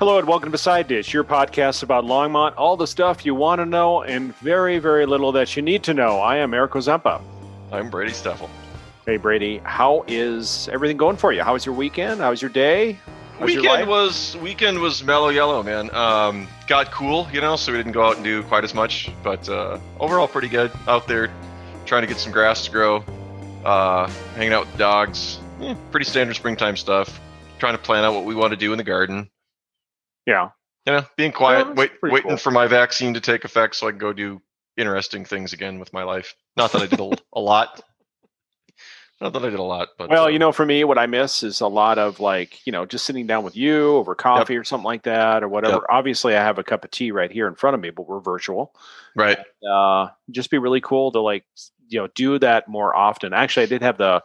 Hello and welcome to Side Dish, your podcast about Longmont, all the stuff you want to know and very, very little that you need to know. I am Eric Ozempa. I'm Brady Steffel. Hey, Brady, how is everything going for you? How was your weekend? How was your day? How's weekend life? was weekend was mellow yellow, man. Um, got cool, you know, so we didn't go out and do quite as much, but uh, overall pretty good. Out there trying to get some grass to grow, uh, hanging out with dogs, eh, pretty standard springtime stuff. Trying to plan out what we want to do in the garden. Yeah. You know, being quiet, that's wait, waiting cool. for my vaccine to take effect so I can go do interesting things again with my life. Not that I did a, a lot. Not that I did a lot, but Well, uh, you know, for me, what I miss is a lot of like, you know, just sitting down with you over coffee or something like that or whatever. Yep. Obviously, I have a cup of tea right here in front of me, but we're virtual. right. uh, just be really cool to like you know do that more often. Actually, I did have the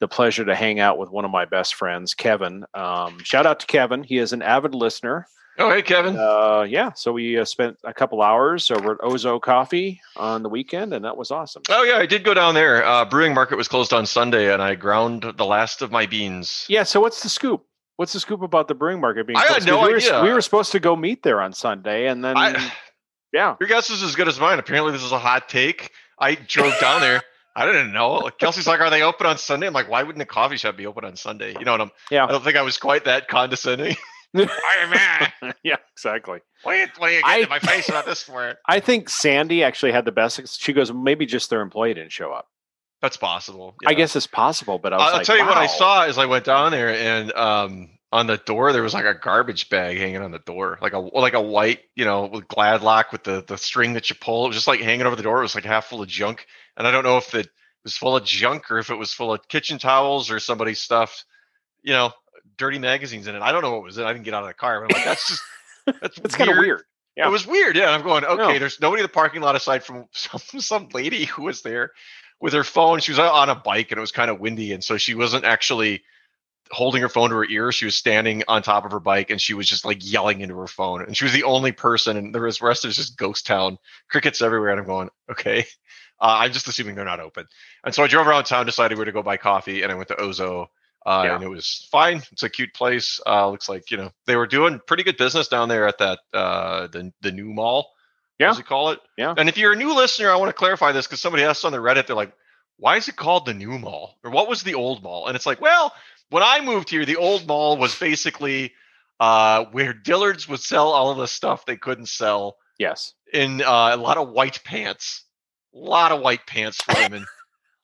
the pleasure to hang out with one of my best friends, Kevin. Um, shout out to Kevin. He is an avid listener. Oh, hey, Kevin. Uh, yeah, so we uh, spent a couple hours over at Ozo Coffee on the weekend, and that was awesome. Oh yeah, I did go down there. Uh, brewing market was closed on Sunday, and I ground the last of my beans. Yeah. So what's the scoop? What's the scoop about the brewing market being? I had no we were, idea. We were supposed to go meet there on Sunday, and then I, yeah, your guess is as good as mine. Apparently, this is a hot take. I drove down there. I didn't know. Kelsey's like, "Are they open on Sunday?" I'm like, "Why wouldn't a coffee shop be open on Sunday?" You know, and I'm, Yeah. I don't think I was quite that condescending. Yeah, exactly. what are you, what are you I- getting in my face about this for? I think Sandy actually had the best. She goes, maybe just their employee didn't show up. That's possible. I guess it's possible, but I was I'll like, tell you what I saw as I went down there, and um, on the door there was like a garbage bag hanging on the door, like a like a white, you know, with glad lock with the the string that you pull. It was just like hanging over the door. It was like half full of junk, and I don't know if it was full of junk or if it was full of kitchen towels or somebody stuffed, you know, dirty magazines in it. I don't know what was in. it. I didn't get out of the car. But I'm like, that's just that's It's kind of weird. Yeah. It was weird. Yeah, I'm going. Okay, No. there's nobody in the parking lot aside from some some lady who was there with her phone. She was on a bike and it was kind of windy, and so she wasn't actually holding her phone to her ear. She was standing on top of her bike and she was just like yelling into her phone. And she was the only person, and the rest the rest is just ghost town, crickets everywhere. And I'm going, okay. Uh, I'm just assuming they're not open. And so I drove around town, decided where to go buy coffee, and I went to Ozo. Uh, Yeah. And it was fine. It's a cute place. Uh, looks like you know they were doing pretty good business down there at that uh, the the new mall. Yeah. as we call it. Yeah. And if you're a new listener, I want to clarify this because somebody asked on the Reddit, they're like, "Why is it called the new mall? Or what was the old mall?" And it's like, well, when I moved here, the old mall was basically uh, where Dillard's would sell all of the stuff they couldn't sell Yes. in uh, a lot of white pants, a lot of white pants for women.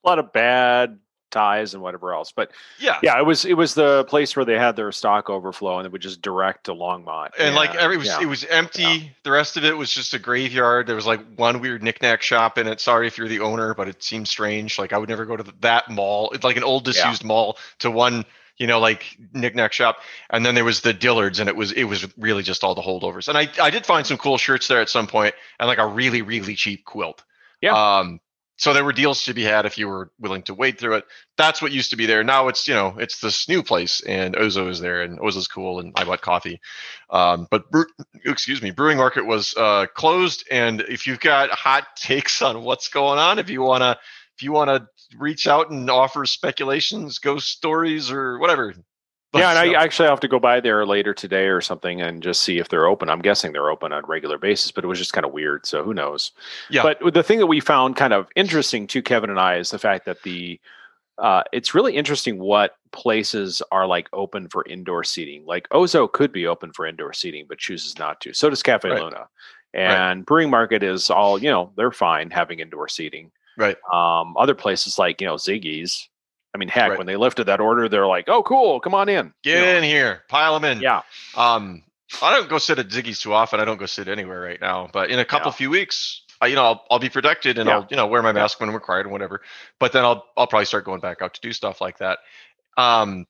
A lot of bad ties and whatever else. But yeah. yeah, it was it was the place where they had their stock overflow and it would just direct to Longmont. and like every it was, yeah. it was empty. The rest of it was just a graveyard. There was like one weird knickknack shop in it. Sorry if you're the owner, but it seems strange. Like I would never go to th- that mall. It's like an old disused mall to one, you know, like knickknack shop. And then there was the Dillards, and it was it was really just all the holdovers. And I I did find some cool shirts there at some point, and like a really really cheap quilt. Yeah. Um. So there were deals to be had if you were willing to wade through it. That's what used to be there. Now it's you know it's this new place, and Ozo is there, and Ozo's cool, and I bought coffee. Um, but brew, excuse me, brewing market was uh, closed. And if you've got hot takes on what's going on, if you wanna if you wanna reach out and offer speculations, ghost stories, or whatever. Yeah, and I actually have to go by there later today or something and just see if they're open. I'm guessing they're open on a regular basis, but it was just kind of weird. So who knows? Yeah. But the thing that we found kind of interesting to Kevin and I is the fact that the uh, it's really interesting what places are like open for indoor seating. Like Ozo could be open for indoor seating, but chooses not to. So does Cafe Right. Luna. And Brewing Market is all, you know, they're fine having indoor seating. right. Um, other places like, you know, Ziggy's. I mean, heck, Right. when they lifted that order, they're like, oh, cool, come on in. Get You know, in here, pile them in. Yeah. Um, I don't go sit at Ziggy's too often. I don't go sit anywhere right now. But in a couple Yeah. few weeks, I, you know, I'll, I'll be protected and Yeah. I'll, you know, wear my mask when required and whatever. But then I'll, I'll probably start going back out to do stuff like that. Um,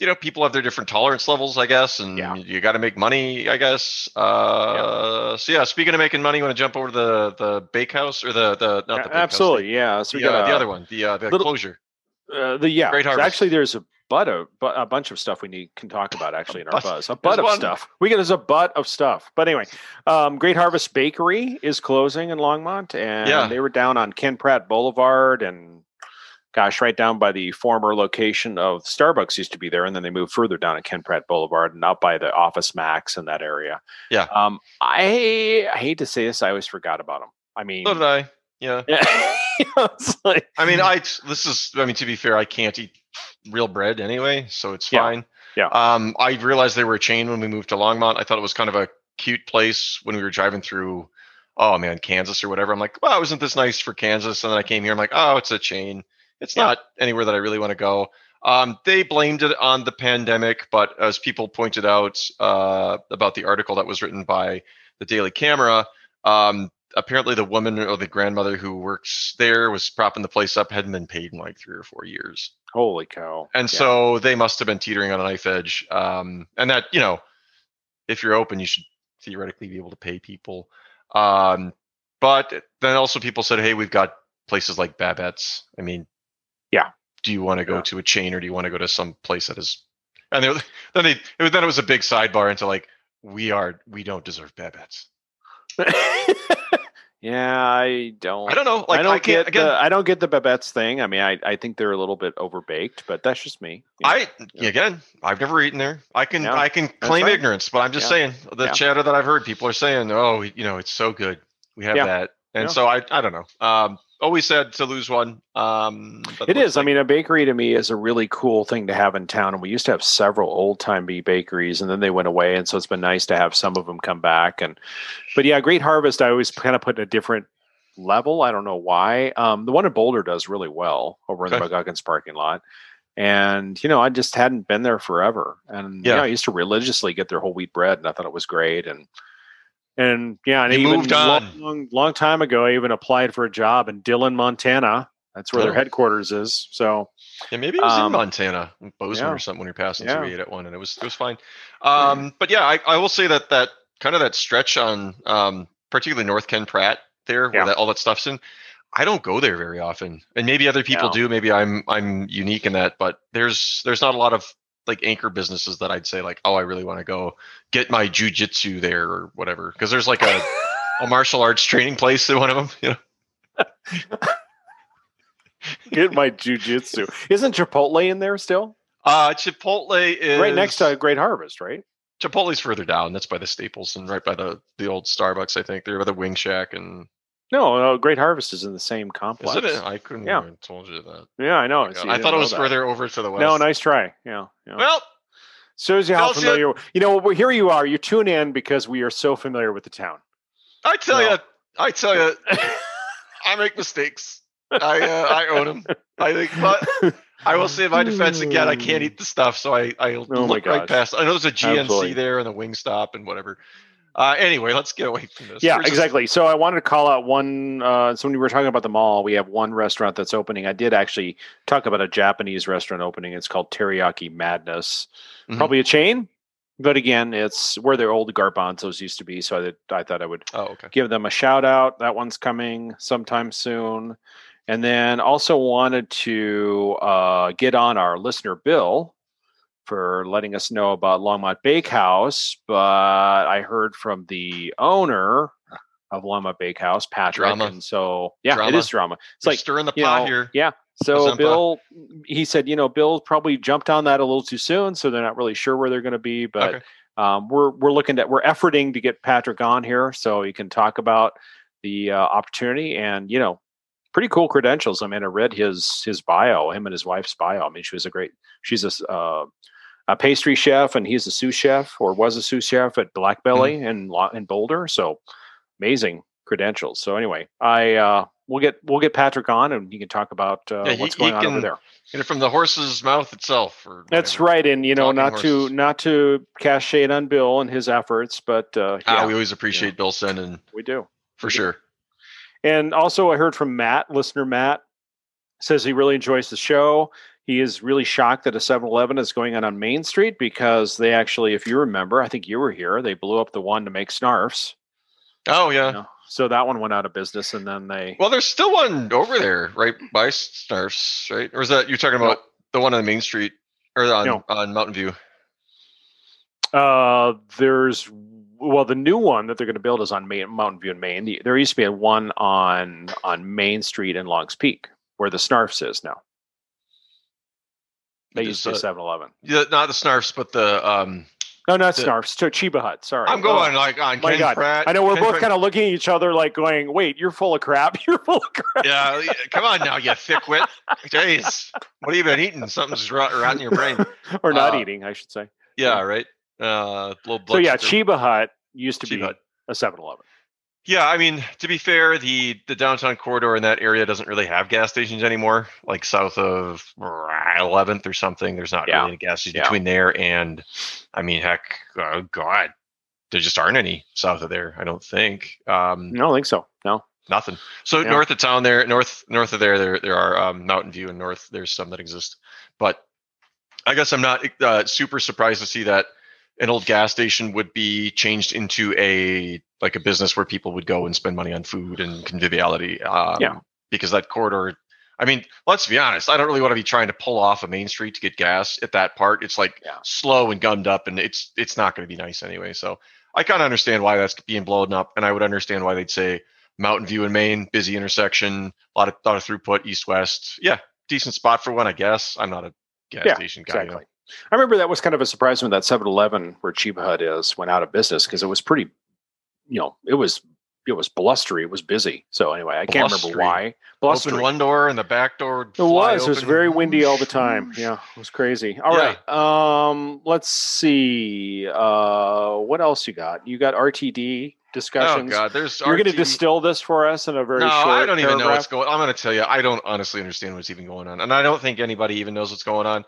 you know, people have their different tolerance levels, I guess, and Yeah. you got to make money, I guess. Uh, so yeah. Speaking of making money, you want to jump over to the the bakehouse or the the not the Absolutely. Yeah. So the, we uh, got the other one, the uh, the little- closure. Uh, the yeah, Great Harvest. actually, there's a butt of bu- a bunch of stuff we need can talk about actually in our But- buzz. A butt of one- stuff. We get there's a butt of stuff. But anyway, um, Great Harvest Bakery is closing in Longmont, and Yeah. they were down on Ken Pratt Boulevard and gosh, right down by the former location of Starbucks used to be there, and then they moved further down at Ken Pratt Boulevard and out by the Office Max in that area. Yeah. Um, I, I hate to say this, I always forgot about them. I mean, So did I. Yeah. it's like, I mean, I this is. I mean, to be fair, I can't eat real bread anyway, so it's Yeah. fine. Yeah. Um, I realized they were a chain when we moved to Longmont. I thought it was kind of a cute place when we were driving through. Oh man, Kansas or whatever. I'm like, wow, isn't this nice for Kansas? And then I came here. I'm like, oh, it's a chain. It's Yeah. not anywhere that I really want to go. Um, they blamed it on the pandemic, but as people pointed out uh, about the article that was written by the Daily Camera, um, apparently the woman or the grandmother who works there was propping the place up, hadn't been paid in like three or four years. holy cow. And Yeah. so they must have been teetering on a knife edge. Um, and that, you know, if you're open, you should theoretically be able to pay people. Um, but then also people said, hey, we've got places like Babette's. I mean, Yeah. Do you want to go Yeah. to a chain or do you want to go to some place that is? And then they it was, then it was a big sidebar into like we are we don't deserve Babette's. yeah, I don't. I don't know. Like I don't I get again. the I don't get the Babette's thing. I mean, I, I think they're a little bit overbaked, but that's just me. you know. I again, I've never eaten there. I can Yeah, I can claim right. ignorance, but I'm just Yeah. saying the Yeah. chatter that I've heard, people are saying, "Oh, you know, it's so good. We have that," and so I I don't know. Um, always said to lose one. Um, It is. I mean, a bakery to me is a really cool thing to have in town. And we used to have several old timey bakeries, and then they went away. And so it's been nice to have some of them come back. And but yeah, Great Harvest, I always kind of put in a different level. I don't know why. Um, the one in Boulder does really well over in Okay. the McGuckins parking lot. And you know, I just hadn't been there forever. And yeah, Yeah. I used to religiously get their whole wheat bread, and I thought it was great. And and yeah, and You even moved on. long, long time ago, I even applied for a job in Dillon, Montana. That's where their Oh. headquarters is. So yeah, maybe it was um, in Montana, Bozeman yeah. or something when you're passing Yeah. through eight at one, and it was it was fine. Um, but yeah, I, I will say that that kind of that stretch on um, particularly North Ken Pratt there, where Yeah. that all that stuff's in. I don't go there very often, and maybe other people do. Maybe I'm I'm unique in that, but there's there's not a lot of like anchor businesses that I'd say like, oh, I really want to go get my jujitsu there or whatever, because there's like a a martial arts training place in one of them. You know, get my jujitsu. Isn't Chipotle in there still? uh, Chipotle is Right next to Great Harvest, right? Chipotle's further down. That's by the Staples and right by the the old Starbucks. I think they're by the Wing Shack and No, no, Great Harvest is in the same complex. is it? I couldn't Yeah. have told you that. Yeah, I know. So I thought it was that. further over to the west. No, nice try. Yeah, yeah. Well, Shows you how familiar. You know, well, here you are. You tune in because we are so familiar with the town. I tell you, I tell you, I make mistakes. I uh, I own them. I think, but I will say in my defense again, I can't eat the stuff, so I I Oh look right past. I know there's a GNC Absolutely. there and the Wing Stop and whatever. Uh, anyway, let's get away from this. Yeah, exactly. So I wanted to call out one. Uh, so when we were talking about the mall, we have one restaurant that's opening. I did actually talk about a Japanese restaurant opening. It's called Teriyaki Madness. Mhm. Probably a chain, but again, it's where their old garbanzos used to be. So I, did, I thought I would Oh, okay. give them a shout out. That one's coming sometime soon. And then also wanted to uh, get on our listener bill for letting us know about Longmont Bakehouse. But I heard from the owner of Longmont Bakehouse, Patrick. Drama. And so, yeah, it Drama. is drama. It's You're like, stirring the pot know, here. yeah. So. Bill, he said, you know, Bill probably jumped on that a little too soon, so they're not really sure where they're going to be. But Okay. um, we're we're looking at we're efforting to get Patrick on here so he can talk about the uh, opportunity and you know, pretty cool credentials. I mean, I read his his bio, him and his wife's bio. I mean, she was a great. She's a uh, a pastry chef, and he's a sous chef or was a sous chef at Black Belly in Lo- in Boulder. So amazing credentials. So anyway, I uh, we'll get we'll get Patrick on, and he can talk about uh, Yeah, he- what's going on over there. Get it from the horse's mouth itself. Or That's right, and you know, not to not to cast shade on Bill and his efforts, but uh, Ah, yeah, we always appreciate Bill sending we do. for We do. sure. And also, I heard from Matt, listener Matt, says he really enjoys the show. He is really shocked that a 7 Eleven is going on on Main Street because they actually, if you remember, I think you were here, they blew up the one to make snarfs. Oh yeah. you know. So that one went out of business, and then they. Well, there's still one over there, right by Snarfs, right? Or is that you're talking about the one on Main Street or on No. on Mountain View? Uh, there's well, the new one that they're going to build is on Main, Mountain View in Main. The, there used to be a one on on Main Street in Longs Peak where the Snarfs is now. They used to 7 Eleven. Yeah, not the Snarfs, but the um. No, not the- Snarfs. To Cheba Hut. Sorry. I'm going like on My Ken God. Pratt. I know we're Ken both Pratt- kind of looking at each other like going, wait, you're full of crap. You're full of crap. Yeah, yeah, come on now, you thickwit. Jeez, what have you been eating? Something's rot, rotting your brain. or not Uh, eating, I should say. Yeah, right. Uh, So yeah, sugar. Cheba Hut used to Cheba be Hut. a 7 Eleven. Yeah, I mean, to be fair, the the downtown corridor in that area doesn't really have gas stations anymore. Like south of Eleventh or something, there's not Yeah. really any gas station Yeah. between there and, I mean, heck, oh God, there just aren't any south of there. I don't think. Um, No, I don't think so. No. Nothing. So Yeah. north of town there, north north of there, there there are um, Mountain View and north. There's some that exist, but I guess I'm not uh, super surprised to see that an old gas station would be changed into a like a business where people would go and spend money on food and conviviality. Um, Yeah. Because that corridor, I mean, let's be honest. I don't really want to be trying to pull off a main street to get gas at that part. It's like Yeah. slow and gummed up, and it's it's not going to be nice anyway. So I kind of understand why that's being blown up, and I would understand why they'd say Mountain View and Main, busy intersection, a lot of lot of throughput, east west. Yeah, decent spot for one, I guess. I'm not a gas Yeah, station guy. you know. I remember that was kind of a surprise when that 7 Eleven where Cheba Hut is went out of business because it was pretty, you know, it was it was blustery. It was busy. So anyway, I can't remember why. Blustery. Open one door and the back door. It was. It was very windy all the time. Yeah, it was crazy. All Yeah. right. Um, let's see. Uh, what else you got? You got RTD discussions. Oh. God, there's. You're going to distill this for us in a very no, short I don't even know what's going. I'm going to tell you, I don't honestly understand what's even going on, and I don't think anybody even knows what's going on.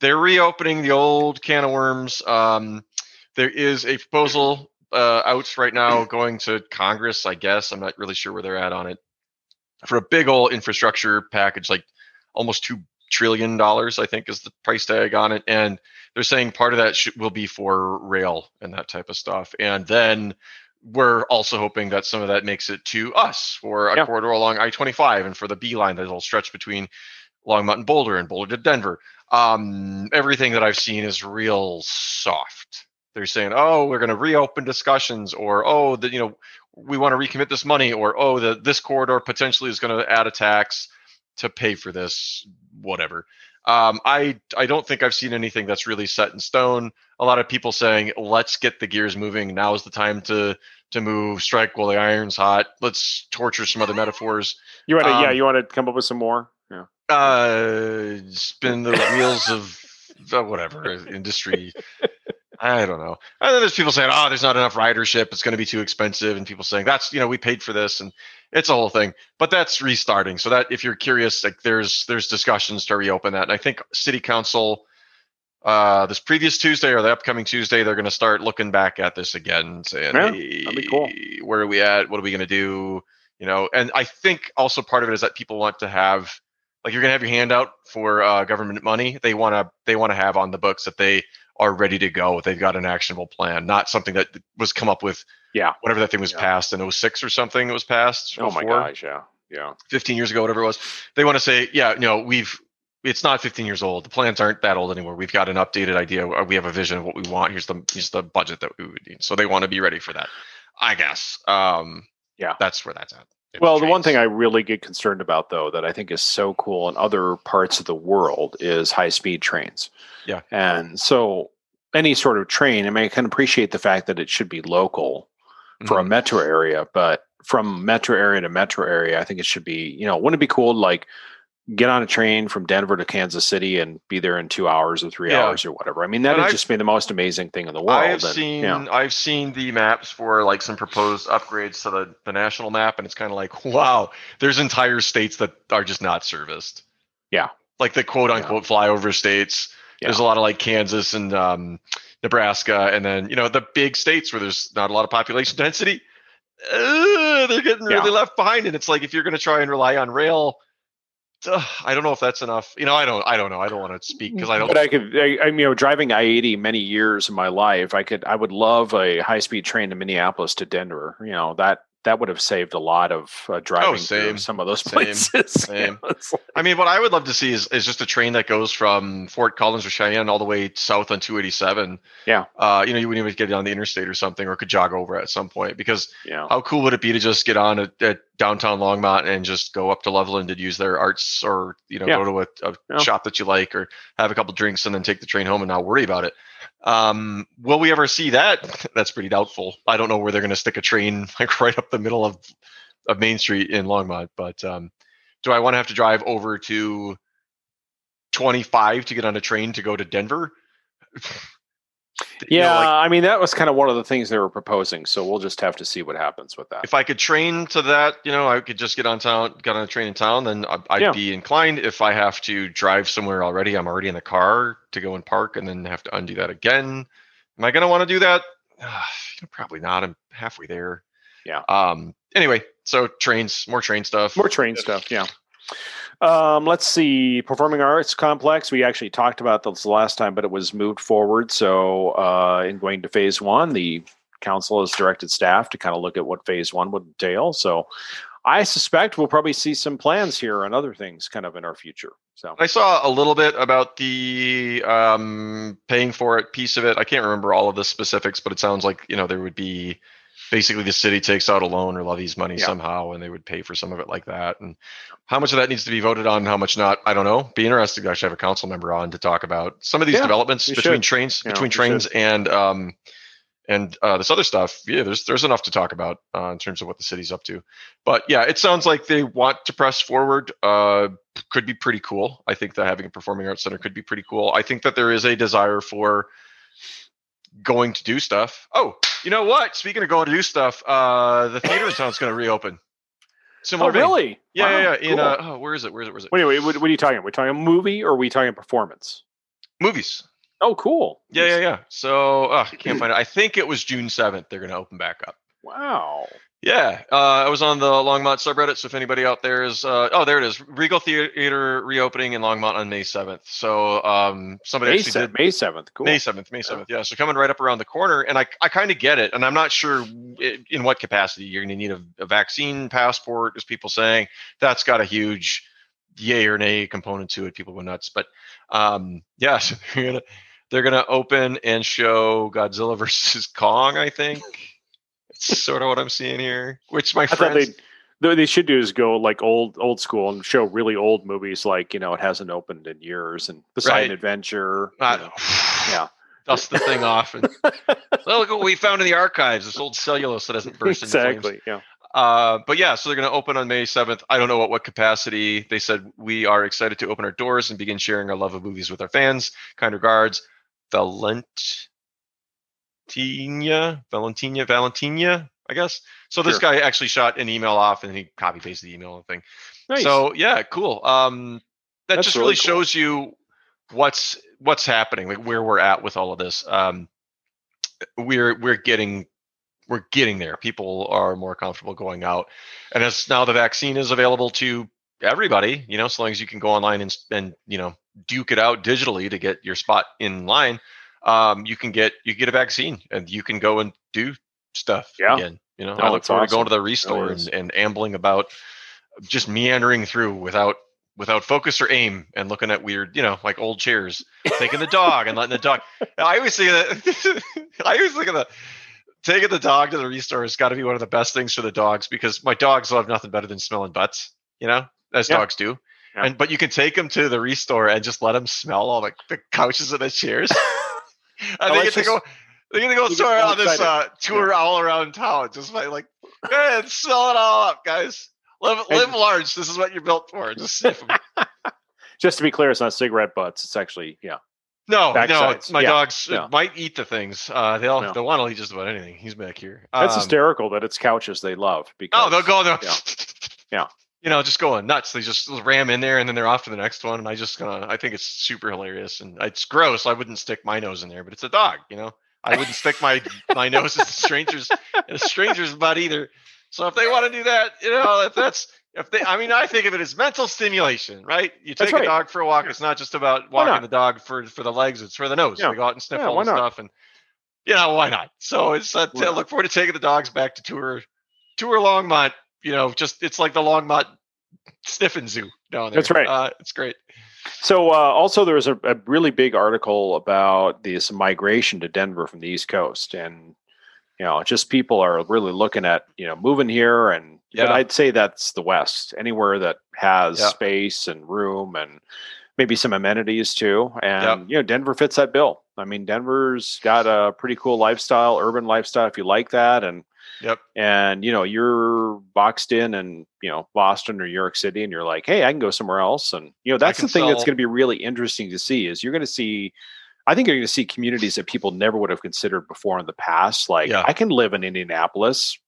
They're reopening the old can of worms. Um, there is a proposal uh, out right now going to Congress. I guess I'm not really sure where they're at on it for a big old infrastructure package, like almost two trillion dollars. I think is the price tag on it, and they're saying part of that should, will be for rail and that type of stuff, and then we're also hoping that some of that makes it to us for a Yeah. corridor along I-25 and for the B line that'll stretch between Longmont and Boulder and Boulder to Denver. Um, everything that I've seen is real soft. They're saying, "Oh, we're going to reopen discussions," or "Oh, that you know, we want to recommit this money," or "Oh, the this corridor potentially is going to add a tax to pay for this." Whatever. Um, I I don't think I've seen anything that's really set in stone. A lot of people saying, "Let's get the gears moving. Now is the time to to move. Strike while the iron's hot. Let's torture some other metaphors. You want to? yeah, um, you want to come up with some more? Uh, spin the wheels of uh, whatever industry." I don't know. And then there's people saying, "Oh, there's not enough ridership. It's going to be too expensive," and people saying, "That's you know we paid for this," and it's a whole thing. But that's restarting. So that if you're curious, like there's there's discussions to reopen that, and I think City Council, uh, this previous Tuesday or the upcoming Tuesday, they're going to start looking back at this again, and saying, Yeah, "Hey, that'd be cool. where are we at? What are we going to do?" You know, and I think also part of it is that people want to have like you're going to have your hand out for uh, government money. They want to they want to have on the books that they are ready to go. They've got an actionable plan, not something that was come up with. Yeah. Whatever that thing was Yeah. passed in 06 or something. It was passed. Oh my 04, gosh. Yeah. Yeah. 15 years ago, whatever it was. They want to say, yeah, no, we've. It's not 15 years old. The plans aren't that old anymore. We've got an updated idea. uh, We have a vision of what we want. Here's the here's the budget that we would need. So they want to be ready for that. I guess. Um, Yeah. That's where that's at. Well, the one thing. I really get concerned about, though, that I think is so cool in other parts of the world is high speed trains. Yeah. And so any sort of train, I mean, I can appreciate the fact that it should be local for a Mhm. metro area, but from metro area to metro area, I think it should be, you know, wouldn't it be cool like get on a train from Denver to Kansas City and be there in two hours or three Yeah. hours or whatever? I mean, that would just be the most amazing thing in the world. I've and, seen yeah. I've seen the maps for like some proposed upgrades to the, the national map, and it's kind of like, wow, there's entire states that are just not serviced. Yeah. Like the quote unquote flyover states. There's a lot of like Kansas and um, Nebraska, and then you know the big states where there's not a lot of population density. Uh, they're getting Yeah. really left behind, and it's like if you're going to try and rely on rail, I don't know if that's enough. You know, I don't, I don't know. I don't want to speak because I don't. But I could, I, I you know, driving I eighty many years of my life, I could, I would love a high speed train to Minneapolis to Denver. You know that that would have saved a lot of uh, driving through Oh, same. some of those Same. places. Same. Like- I mean, what I would love to see is, is just a train that goes from Fort Collins or Cheyenne all the way south on 287. Yeah. Uh, you know, you wouldn't even get it on the interstate or something, or could jog over at some point. Because yeah. how cool would it be to just get on at, at downtown Longmont and just go up to Loveland and use their arts, or you know, Yeah. go to a, a Yeah. shop that you like, or have a couple drinks and then take the train home and not worry about it. Um, will we ever see that? That's pretty doubtful. I don't know where they're going to stick a train like right up the middle of of Main Street in Longmont, but um, do I want to have to drive over to 25 to get on a train to go to Denver? You know, Yeah, like, I mean that was kind of one of the things they were proposing. So we'll just have to see what happens with that. if I could train to that, you know, I could just get on town, get on a train in town, then I'd Yeah. be inclined. If I have to drive somewhere already, I'm already in the car to go and park and then have to undo that again. Am I going to want to do that? Probably not. I'm halfway there. Yeah. Um. Anyway, so trains, more train stuff. More train stuff, yeah. Um, let's see, performing arts complex. We actually talked about this last time, but it was moved forward. So, uh, in going to phase one, the council has directed staff to kind of look at what phase one would entail. So, I suspect we'll probably see some plans here and other things kind of in our future. So, I saw a little bit about the um, paying for it piece of it. I can't remember all of the specifics, but it sounds like you know there would be basically the city takes out a loan or levies money Yeah. somehow, and they would pay for some of it like that. And how much of that needs to be voted on, how much not, I don't know. Be interested to actually have a council member on to talk about some of these Yeah, developments between should. trains, Yeah, between we trains and um, and uh, this other stuff. Yeah, there's there's enough to talk about uh, in terms of what the city's up to. But yeah, it sounds like they want to press forward. Uh, could be pretty cool. I think that having a performing arts center could be pretty cool. I think that there is a desire for going to do stuff. Oh, you know what? Speaking of going to do stuff, uh, the theater in town's going to reopen. Similar oh, vein. really? Yeah, Wow, yeah, yeah. In cool. uh, oh, where is it? Where is it? Where is it? Wait, wait, what, what are you talking? Are we talking movie or are we talking performance? Movies. Oh, cool. Yeah, yeah, yeah. So uh, I can't find it. I think it was June seventh. They're going to open back up. Wow. Yeah, uh, I was on the Longmont subreddit. So if anybody out there is, uh, oh, there it is, Regal Theater reopening in Longmont on May seventh. So um, somebody May, actually did May 7th. Cool. May seventh, May seventh. Yeah, so coming right up around the corner, and I I kind of get it, and I'm not sure i- in what capacity you're going to need a, a vaccine passport. As people saying that's got a huge yay or nay component to it. People go nuts, but um, yeah, so they're gonna they're gonna open and show Godzilla versus Kong. I think sort of what I'm seeing here. Which my I friends, they what they should do is go like old old school and show really old movies like you know it hasn't opened in years and the Silent Right. Adventure. you uh, know. yeah. dust the thing off and well, look what we found in the archives. This old cellulose that hasn't burst into flames. exactly. Yeah. Uh, but yeah, so they're going to open on May 7th. I don't know at what capacity. They said we are excited to open our doors and begin sharing our love of movies with our fans. Kind regards, Valentina, Valentina, Valentina, I guess. So this guy actually shot an email off and he copy pasted the email and thing. Nice. So yeah, cool. Um, that That's just really really cool. shows you what's what's happening, like where we're at with all of this. Um, we're we're getting we're getting there. People are more comfortable going out, and as now the vaccine is available to everybody, you know, so long as you can go online and and you know duke it out digitally to get your spot in line, um, you can get you get a vaccine and you can go and do stuff Yeah. again. You know, No, I look forward to going to the restore and, and ambling about, just meandering through without without focus or aim and looking at weird, you know, like old chairs, taking the dog and letting the dog. I always think that I always think of the taking the dog to the restore has got to be one of the best things for the dogs because my dogs love nothing better than smelling butts, you know, as Yeah. dogs do. Yeah. And but you can take them to the restore and just let them smell all the, the couches and the chairs. and it's get to go. They're gonna go tour on this uh, tour all around town, just by like, man, smell it all up, guys. Live, And- live large. This is what you're built for. Just. Just to be clear, it's not cigarette butts. It's actually yeah. No, no, my Yeah, dogs yeah. might eat the things. Uh, they'll Yeah. they'll want to eat just about anything. He's back here. That's Um, hysterical that it's couches they love because Oh, they'll go there. Yeah. Yeah. You know, just going nuts. They just ram in there and then they're off to the next one. And I just gonna I think it's super hilarious and it's gross. I wouldn't stick my nose in there, but it's a dog, you know. I wouldn't stick my my nose in a stranger's in a stranger's butt either. So if they want to do that, you know, if that's if they I mean I think of it as mental stimulation, right? You take right. a dog for a walk, it's not just about walking the dog for for the legs, it's for the nose. Yeah. They go out and sniff Yeah, all the stuff and you know, why not? So it's uh, not? look forward to taking the dogs back to tour tour Longmont. You know, just it's like the Longmont sniffing zoo down there. That's right. Uh, it's great. So uh, also there was a, a, really big article about this migration to Denver from the East Coast, and you know, just people are really looking at you know moving here, and yeah. but I'd say that's the West, anywhere that has yeah. space and room and maybe some amenities too, and you know, Denver fits that bill. I mean, Denver's got a pretty cool lifestyle, urban lifestyle if you like that, and Yep. And you know, you're boxed in and you know, Boston or New York City and you're like, hey, I can go somewhere else. And you know, that's the thing sell. that's going to be really interesting to see is you're going to see I think you're going to see communities that people never would have considered before in the past. Like yeah. I can live in Indianapolis.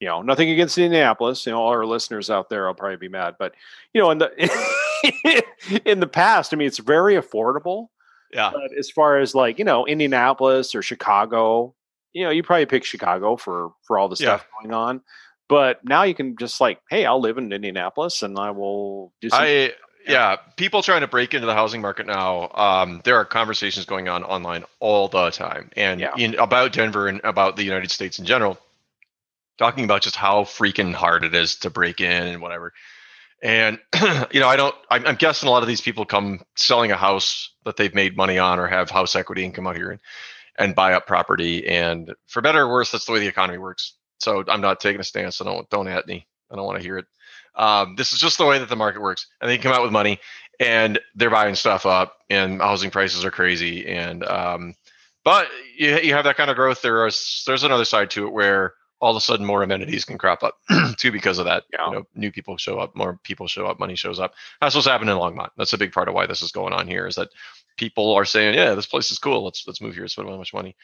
You know, nothing against Indianapolis. You know, all our listeners out there will probably be mad, but you know, in the in the past, I mean, it's very affordable. Yeah. But as far as like you know, Indianapolis or Chicago, you know, you probably pick Chicago for for all the stuff yeah. going on. But now you can just like, hey, I'll live in Indianapolis and I will do something. I yeah, people trying to break into the housing market now. Um, there are conversations going on online all the time, and yeah. in, about Denver and about the United States in general, talking about just how freaking hard it is to break in and whatever. And you know, I don't. I'm, I'm, guessing a lot of these people come selling a house that they've made money on or have house equity and come out here and and buy up property. And for better or worse, that's the way the economy works. So I'm not taking a stance. I don't don't at me. I don't want to hear it. Um, this is just the way that the market works. And they come out with money and they're buying stuff up, and housing prices are crazy. And um, but you, you have that kind of growth. There is there's another side to it where all of a sudden more amenities can crop up too because of that. Yeah. You know, new people show up, more people show up, money shows up. That's what's happening in Longmont. That's a big part of why this is going on here. Is that people are saying, yeah, this place is cool. Let's let's move here. Spend how much money.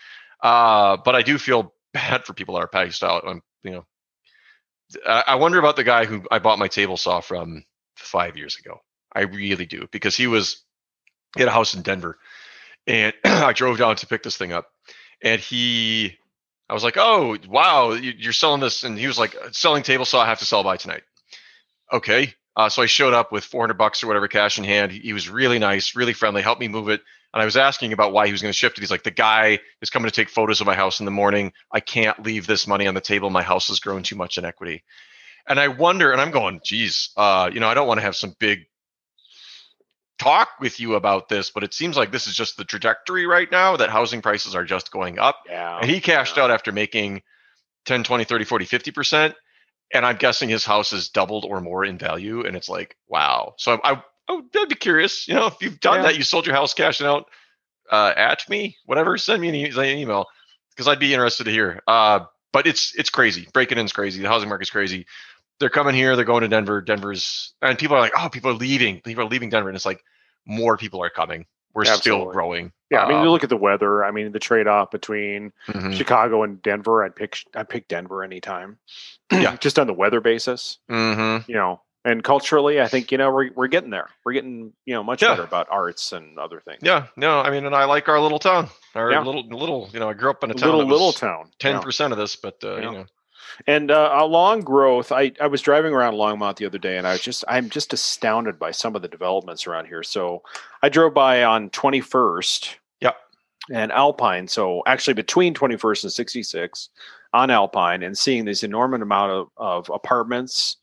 Uh, but I do feel bad for people that are passed out. I'm, you know, I, I wonder about the guy who I bought my table saw from five years ago. I really do because he was he had a house in Denver, and I drove down to pick this thing up, and he, I was like, oh wow, you're selling this, and he was like, selling table saw, I have to sell by tonight. Okay, uh, so I showed up with 400 bucks or whatever cash in hand. He, he, was really nice, really friendly, helped me move it. And I was asking about why he was going to shift it. He's like, the guy is coming to take photos of my house in the morning. I can't leave this money on the table. My house has grown too much in equity. And I wonder, and I'm going, geez, uh, you know, I don't want to have some big talk with you about this, but it seems like this is just the trajectory right now that housing prices are just going up. Yeah. And he cashed yeah. out after making 10, 20, 30, 40, 50% and I'm guessing his house is doubled or more in value, and it's like wow. So I, I, I would be curious. You know, if you've done yeah. that, you sold your house, cashing out uh, at me, whatever. Send me an, e- an email because I'd be interested to hear. Uh, but it's it's crazy. Breaking in's crazy. The housing market's crazy. They're coming here. They're going to Denver. Denver's and people are like, oh, people are leaving. People are leaving Denver, and it's like more people are coming we're Absolutely. still growing. Yeah, I mean, um, you look at the weather. I mean, the trade off between mm-hmm. Chicago and Denver. I'd pick I pick Denver anytime. yeah, just on the weather basis. Mm-hmm. You know, and culturally, I think you know we're we're getting there. We're getting you know much yeah. better about arts and other things. Yeah, no, I mean, and I like our little town. Our yeah. little little, you know, I grew up in a town. Little little town. Ten percent of this, but uh, you know. And uh, along growth, I, I was driving around Longmont the other day, and I was just I'm just astounded by some of the developments around here. So I drove by on 21st, yep, and Alpine. So actually between 21st and 66 on Alpine, and seeing this enormous amount of, of apartments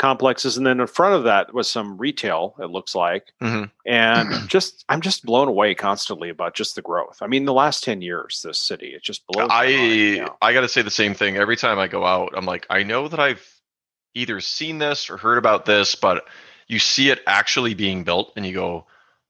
complexes and then in front of that was some retail it looks like. Mm-hmm. and just i'm just blown away constantly about just the growth. I mean the last 10 years this city it just blows i i gotta say the same thing. Every time i go out i'm like i know that i've either seen this or heard about this but you see it actually being built and you go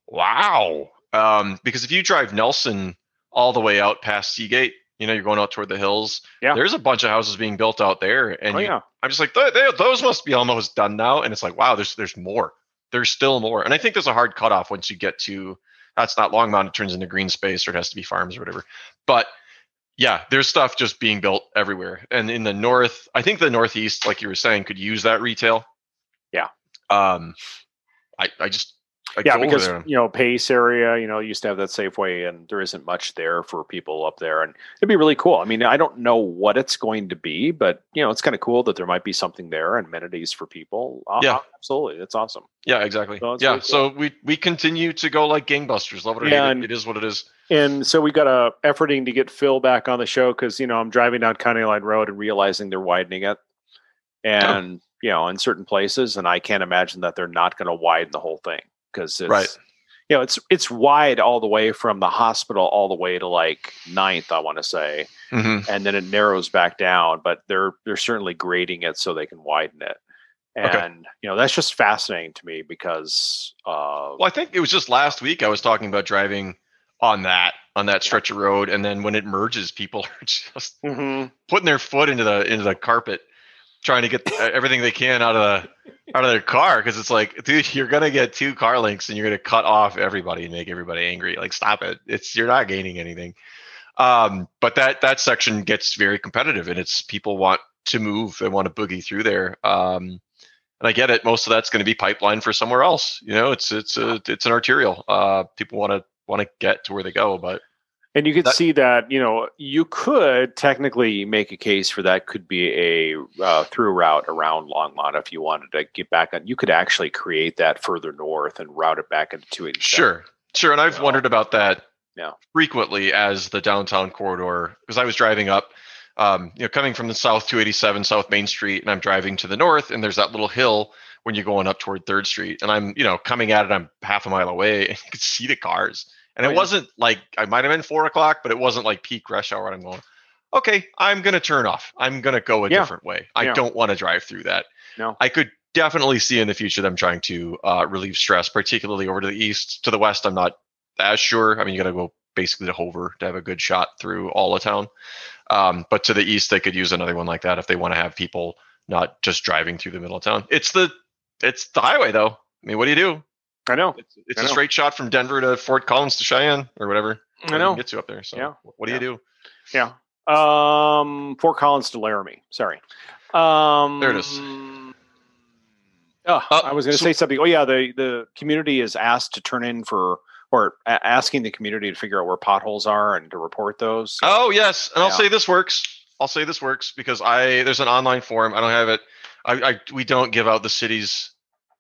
wow. Um, because if you drive nelson all the way out past seagate you know, you're going out toward the hills. Yeah. There's a bunch of houses being built out there. And oh, you, yeah. I'm just like, those must be almost done now. And it's like, wow, there's there's more. There's still more. And I think there's a hard cutoff once you get to that's not Longmont, it turns into green space or it has to be farms or whatever. But yeah, there's stuff just being built everywhere. And in the north, I think the northeast, like you were saying, could use that retail. Yeah. Um I, I just yeah, because you know Pace area, you know, used to have that Safeway, and there isn't much there for people up there, and it'd be really cool. I mean, I don't know what it's going to be, but you know, it's kind of cool that there might be something there and amenities for people. Uh, yeah, absolutely, that's awesome. Yeah, exactly. So yeah, really cool. so we we continue to go like gangbusters. Love it or yeah, hate it. It is what it is. And so we got a efforting to get Phil back on the show because you know I'm driving down County Line Road and realizing they're widening it and you know in certain places, and I can't imagine that they're not going to widen the whole thing because it's Right. you know it's it's wide all the way from the hospital all the way to like ninth, I want to say, Mhm. and then it narrows back down. But they're they're certainly grading it so they can widen it. Okay. And you know that's just fascinating to me because uh, Well, I think it was just last week I was talking about driving on that on that stretch of road, and then when it merges, people are just mhm. putting their foot into the into the carpet, trying to get uh, everything they can out of the out of their car because it's like, dude, you're gonna get two car links and you're gonna cut off everybody and make everybody angry. Like, stop it! It's you're not gaining anything. Um, but that that section gets very competitive, and it's people want to move, they want to boogie through there. Um, and I get it. Most of that's going to be pipeline for somewhere else. You know, it's it's a it's an arterial. Uh, people want to want to get to where they go, but And you could That- see that, you know, you could technically make a case for that could be a uh, through route around Longmont if you wanted to get back on. You could actually create that further north and route it back into 287. Sure, sure. And I've So, wondered about that yeah. frequently as the downtown corridor because I was driving up, um, you know, coming from the south 287 South Main Street, and I'm driving to the north, and there's that little hill when you're going up toward Third Street, and I'm, you know, coming at it, I'm half a mile away, and you could see the cars, and Oh, it yeah. wasn't like I might have been four o'clock, but it wasn't like peak rush hour. And I'm going, okay, I'm gonna turn off. I'm gonna go a Yeah. different way. I Yeah. don't want to drive through that. No. I could definitely see in the future them trying to uh, relieve stress, particularly over to the east. To the west, I'm not as sure. I mean, you got to go basically to Hover to have a good shot through all of town. Um, but to the east, they could use another one like that if they want to have people not just driving through the middle of town. It's the it's the highway though. I mean, what do you do? I know. It's, it's I a know. straight shot from Denver to Fort Collins to Cheyenne or whatever. I know. Get you up there. So Yeah. what do Yeah. you do? Yeah. Um, Fort Collins to Laramie. Sorry. Um, There it is. Oh, Uh, I was going to so- say something. Oh, yeah. The the community is asked to turn in for or a- asking the community to figure out where potholes are and to report those. So- Oh yes, and I'll say this works. I'll say this works because I there's an online forum. I don't have it. I, I we don't give out the city's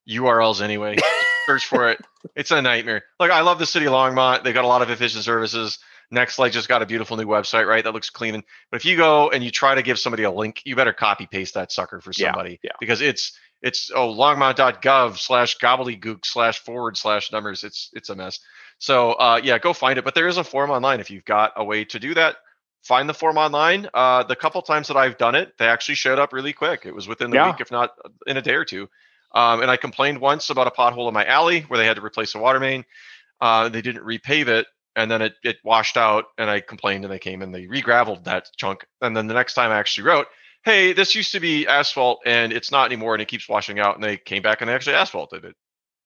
URLs anyway. Search for it. It's a nightmare. Like I love the city of Longmont. They've got a lot of efficient services. Nextlight just got a beautiful new website, right? That looks clean. But if you go and you try to give somebody a link, you better copy paste that sucker for Yeah, somebody yeah. because it's it's oh longmont.gov slash gobbledygook slash forward slash numbers. It's it's a mess. So uh, yeah, go find it. But there is a form online if you've got a way to do that find the form online. Uh, the couple times that I've done it, they actually showed up really quick. It was within the Yeah. week, if not in a day or two. Um, and I complained once about a pothole in my alley where they had to replace a water main. Uh, they didn't repave it, and then it, it washed out. And I complained, and they came and they re-graveled that chunk. And then the next time I actually wrote, "Hey, this used to be asphalt, and it's not anymore, and it keeps washing out." And they came back and they actually asphalted it.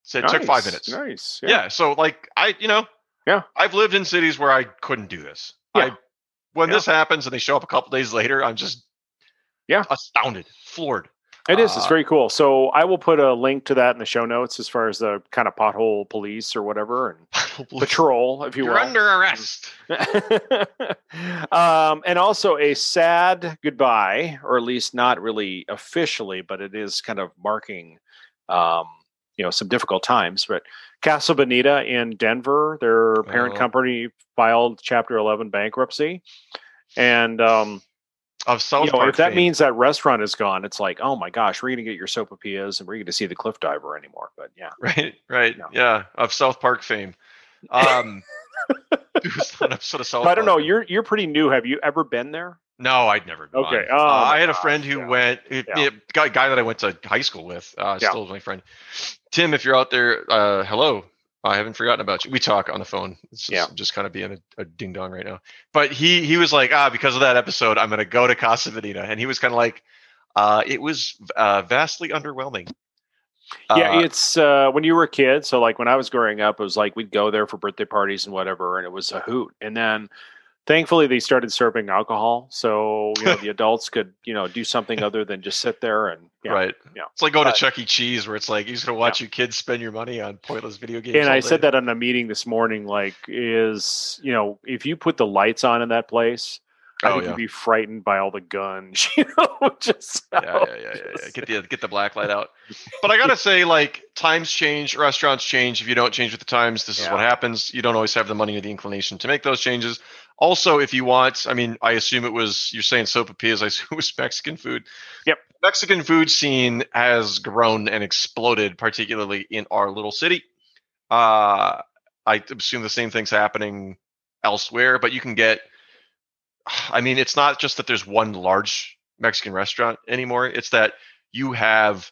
So it took five minutes. Nice. Yeah. So like I, you know, Yeah. I've lived in cities where I couldn't do this. Yeah. I when Yeah. this happens and they show up a couple days later, I'm just Yeah. astounded, floored. It is. It's Uh, very cool. So I will put a link to that in the show notes as far as the kind of pothole police or whatever and patrol, if you You're will. under arrest. um, and also a sad goodbye, or at least not really officially, but it is kind of marking, um, you know, some difficult times. But Casa Bonita in Denver, their parent Oh. company filed Chapter 11 bankruptcy. And um, Of South you know, Park if that fame. means that restaurant is gone, it's like, oh my gosh, we're going to get your sopapillas and we're going to see the cliff diver anymore. But yeah, right, right, No. yeah, of South Park fame. Um, it an episode of South I don't know. Park. You're you're pretty new. Have you ever been there? No, I'd never. Gone. Okay. Uh, Oh, I had a friend who yeah. went. It, Yeah. it- guy, guy that I went to high school with. Uh, Yeah. Still is my friend. Tim, if you're out there, uh, hello. I haven't forgotten about you. We talk on the phone. It's just, Yeah. just kind of being a, a ding dong right now. But he he was like, ah, because of that episode, I'm gonna go to Casa Bonita, and he was kind of like, uh, it was uh, vastly underwhelming. yeah, Uh, it's uh, when you were a kid. So like when I was growing up, it was like we'd go there for birthday parties and whatever, and it was a hoot. And then thankfully they started serving alcohol, so you know the adults could you know do something other than just sit there and yeah. right. yeah. It's like going But- to Chuck E. Cheese, where it's like you're just gonna watch your kids spend your money on pointless video games. And I said that on a meeting this morning. Like, is you know, if you put the lights on in that place, I Oh, think yeah. you'd be frightened by all the guns. You know, just yeah, yeah, yeah, yeah, yeah. Get the get the black light out. But I gotta say, like times change, restaurants change. If you don't change with the times, this is what happens. You don't always have the money or the inclination to make those changes. Also, if you want, I mean, I assume it was you're saying sopapillas. I assume it was Mexican food. Yep. Mexican food scene has grown and exploded, particularly in our little city. Uh, I assume the same thing's happening elsewhere, but you can get. I mean, it's not just that there's one large Mexican restaurant anymore. It's that you have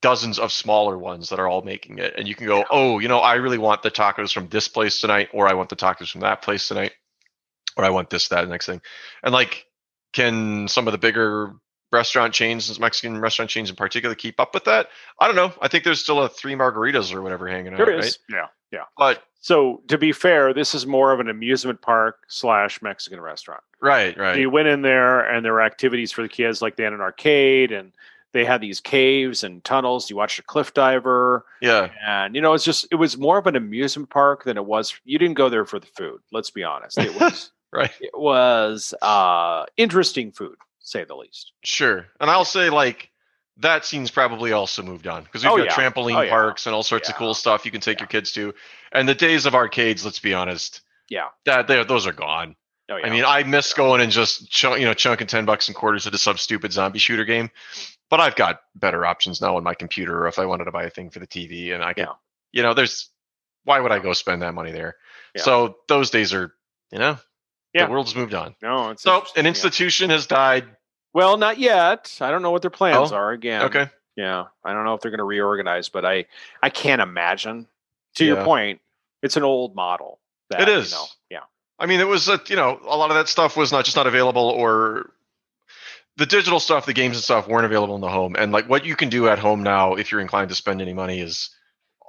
dozens of smaller ones that are all making it, and you can go, oh, you know, I really want the tacos from this place tonight, or I want the tacos from that place tonight, or I want this, that, next thing, and like, can some of the bigger restaurant chains, Mexican restaurant chains in particular, keep up with that? I don't know. I think there's still a three margaritas or whatever hanging There out, is, right? yeah, yeah. But So to be fair, this is more of an amusement park slash Mexican restaurant. right, right, You went in there, and there were activities for the kids, like they had an arcade, and they had these caves and tunnels. You watched a cliff diver, yeah, and you know, it's just it was more of an amusement park than it was. You didn't go there for the food. Let's be honest. It was right. it was uh, interesting food, say the least. Sure. And I'll say like that scene's probably also moved on because we've Oh, got yeah. trampoline Oh, yeah. parks and all sorts of cool stuff you can take Yeah. your kids to. And the days of arcades, let's be honest, Yeah. that they those are gone. Oh yeah. I mean, I miss going and just chunk, you know chunking ten bucks and quarters into some stupid zombie shooter game. But I've got better options now on my computer if I wanted to buy a thing for the TV and I can, Yeah. you know, there's why would I go spend that money there? Yeah. So those days are, you know, Yeah. the world's moved on. no, So an yeah. institution has died. Well, not yet. I don't know what their plans Oh, are. Again, Okay. Yeah, I don't know if they're going to reorganize, but I I can't imagine. To your point, it's an old model. That, It is. You know, yeah. I mean, it was a, you know a lot of that stuff was not just not available, or the digital stuff, the games and stuff weren't available in the home. And like what you can do at home now, if you're inclined to spend any money, is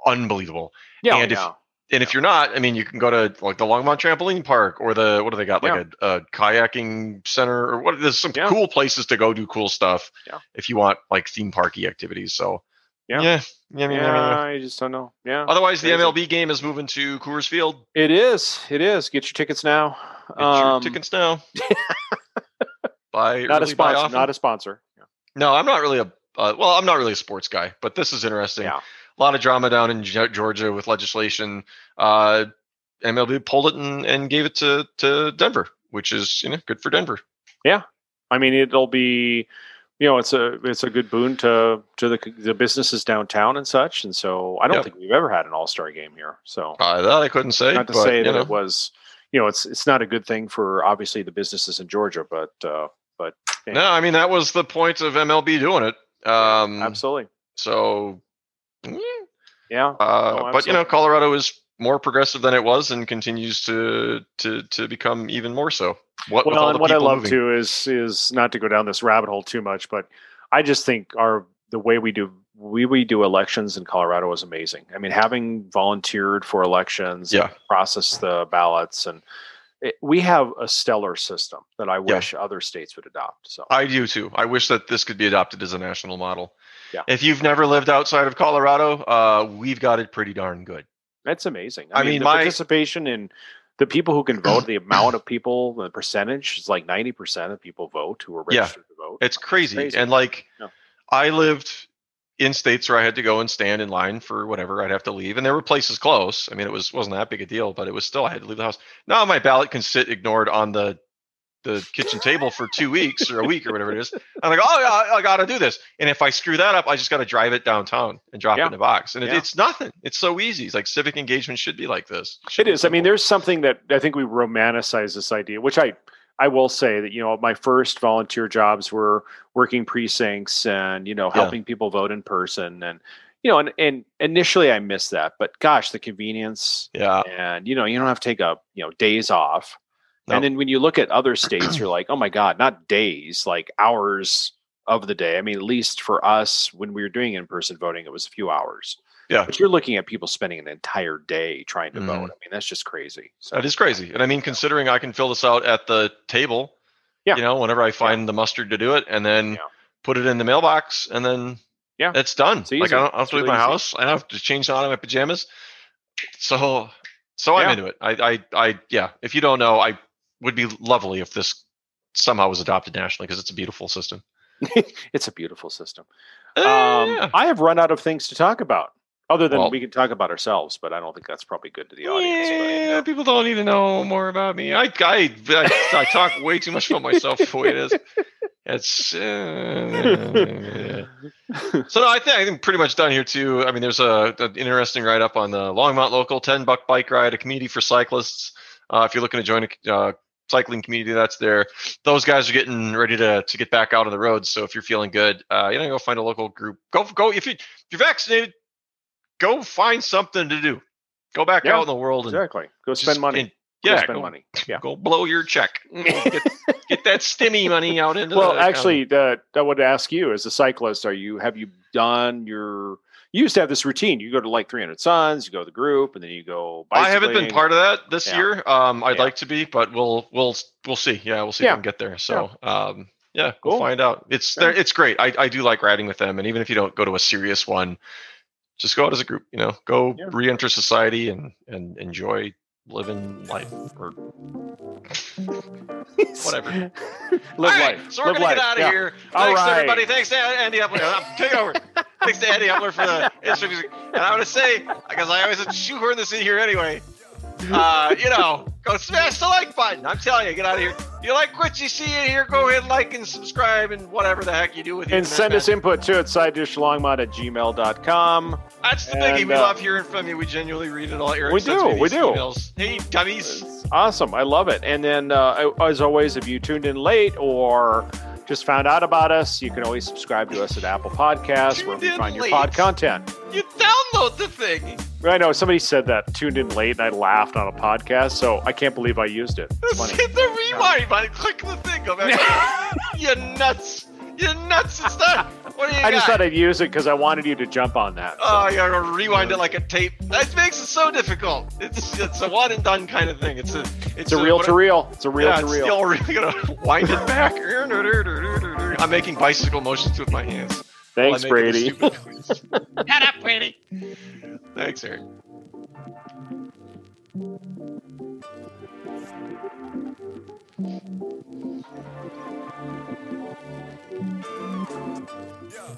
unbelievable. Yeah. Oh, and if- yeah. And if you're not, I mean, you can go to like the Longmont Trampoline Park or the what do they got like a, a kayaking center or what? There's some Yeah. cool places to go do cool stuff Yeah. if you want like theme parky activities. So Yeah. yeah, yeah, I mean, I yeah, I just don't know. Yeah. Otherwise, the MLB game is moving to Coors Field. It is. It is. Get your tickets now. Get your Um, tickets now. buy Not a sponsor. Not a sponsor. Yeah. No, I'm not really a. Uh, well, I'm not really a sports guy, but this is interesting. Yeah. A lot of drama down in Georgia with legislation. Uh, MLB pulled it and, and gave it to to Denver, which is you know good for Denver. Yeah, I mean, it'll be, you know, it's a it's a good boon to to the the businesses downtown and such. And so I don't Yep. think we've ever had an All Star game here. So Uh, that I couldn't say. not to but, say that know. it was, you know, it's it's not a good thing for obviously the businesses in Georgia, but uh, but No, I mean that was the point of MLB doing it. Um, absolutely, so, yeah. uh, Oh, but you know. Colorado is more progressive than it was and continues to to to become even more so. What Well, and what I love moving. too is is not to go down this rabbit hole too much, but I just think our the way we do we we do elections in Colorado is amazing. I mean, having volunteered for elections, Yeah. process the ballots, and it, we have a stellar system that I Yeah. wish other states would adopt. So I do too. I wish that this could be adopted as a national model. Yeah. If you've never lived outside of Colorado, uh, we've got it pretty darn good. that's amazing. I I, mean, mean, the my- participation in the people who can vote, the amount of people, the percentage is like ninety percent of people vote who are Yeah. registered to vote. It's crazy. crazy. And like, Yeah. I lived in states where I had to go and stand in line for whatever I'd have to leave, and there were places close. I mean, it was wasn't that big a deal, but it was still I had to leave the house. Now my ballot can sit ignored on the the kitchen table for two weeks or a week or whatever it is. I'm like, oh yeah, I, I got to do this. And if I screw that up, I just got to drive it downtown and drop Yeah. it in a box. And it, Yeah. it's nothing. It's so easy. It's like civic engagement should be like this. It be is. I mean, there's something that I think we romanticize this idea, which I I will say that you know my first volunteer jobs were working precincts and you know Yeah. helping people vote in person and you know and and initially I missed that, but gosh, the convenience yeah. and you know you don't have to take a you know days off. No. And then when you look at other states, you're like, oh my god, not days, like hours of the day. I mean, at least for us, when we were doing in person voting, it was a few hours. Yeah. But you're looking at people spending an entire day trying to Mhm. vote. I mean, that's just crazy. So That is crazy. And I mean, considering I can fill this out at the table, Yeah. you know, whenever I find the mustard to do it and then Yeah. put it in the mailbox and then Yeah. it's done. It's like easy. I don't have to leave really my easy. house. I don't have to change out of my pajamas. So, so I'm into it. I, I, I, yeah. If you don't know, I would be lovely if this somehow was adopted nationally because it's a beautiful system. it's a beautiful system. Uh, Um, yeah. I have run out of things to talk about. Other than Well- we can talk about ourselves, but I don't think that's probably good to the audience. but, you Yeah, know. people don't need to know more about me. I, I, I, I talk way too much about myself the way it is. It's uh, so no, I think I think pretty much done here too. I mean, there's a an interesting write up on the Longmont local 10 buck bike ride, a community for cyclists. Uh, if you're looking to join a uh, cycling community, that's there. Those guys are getting ready to to get back out on the road. So if you're feeling good, uh, you know, go find a local group. Go go if you if you're vaccinated, go find something to do. Go back Yeah, out in the world and Exactly. Go spend money. and- Go yeah, spend go, money. Yeah. go blow your check. Get, get that stimmy money out into the world. Well, the actually, uh, I would ask you as a cyclist: Are you have you done your? You used to have this routine. You go to like 300 Suns, you go to the group, and then you go. I haven't been part of that this Yeah. year. Um, I'd Yeah. like to be, but we'll we'll we'll see. Yeah, we'll see if we can get there. So, um, yeah, Cool. we'll find out. It's there. It's great. I, I do like riding with them, and even if you don't go to a serious one, just go out as a group. You know, go Yeah. re-enter society and and enjoy living life or whatever. Live All right, life. So we're Live gonna life. get out of Yeah. here. All Thanks right. everybody. Thanks to Andy Upler. I'm uh, taking over. Thanks to Andy Upler for the intro music. And I want to say, because I always shoehorn this in here anyway. Uh, you know, go smash the like button. I'm telling you, get out of here. You like what you see in here, go ahead and like and subscribe and whatever the heck you do with it. And send us input too at sidedishlongmont at gmail.com. That's the biggie. and, We uh, love hearing from you. We genuinely read it all. Eric We do, we do. Emails. Hey, dummies. It's awesome. I love it. And then, uh, as always, if you tuned in late or just found out about us, you can always subscribe to us at Apple Podcasts, where you in find your pod content. You download the thing. I know somebody said that tuned in late, and I laughed on a podcast, so I can't believe I used it. It's funny. hit the rewind button. Click the thing. Go back. you nuts. You nuts. It's done. What do you I just thought I'd use it because I wanted you to jump on that. so. Oh, you gotta rewind it like a tape. That makes it so difficult. It's it's a one and done kind of thing. It's a it's, it's a reel to reel. It's a reel yeah, to reel. still really gonna wind it back. I'm making bicycle motions with my hands. Thanks, Brady. Shut up, Brady. Thanks, Eric. Yeah.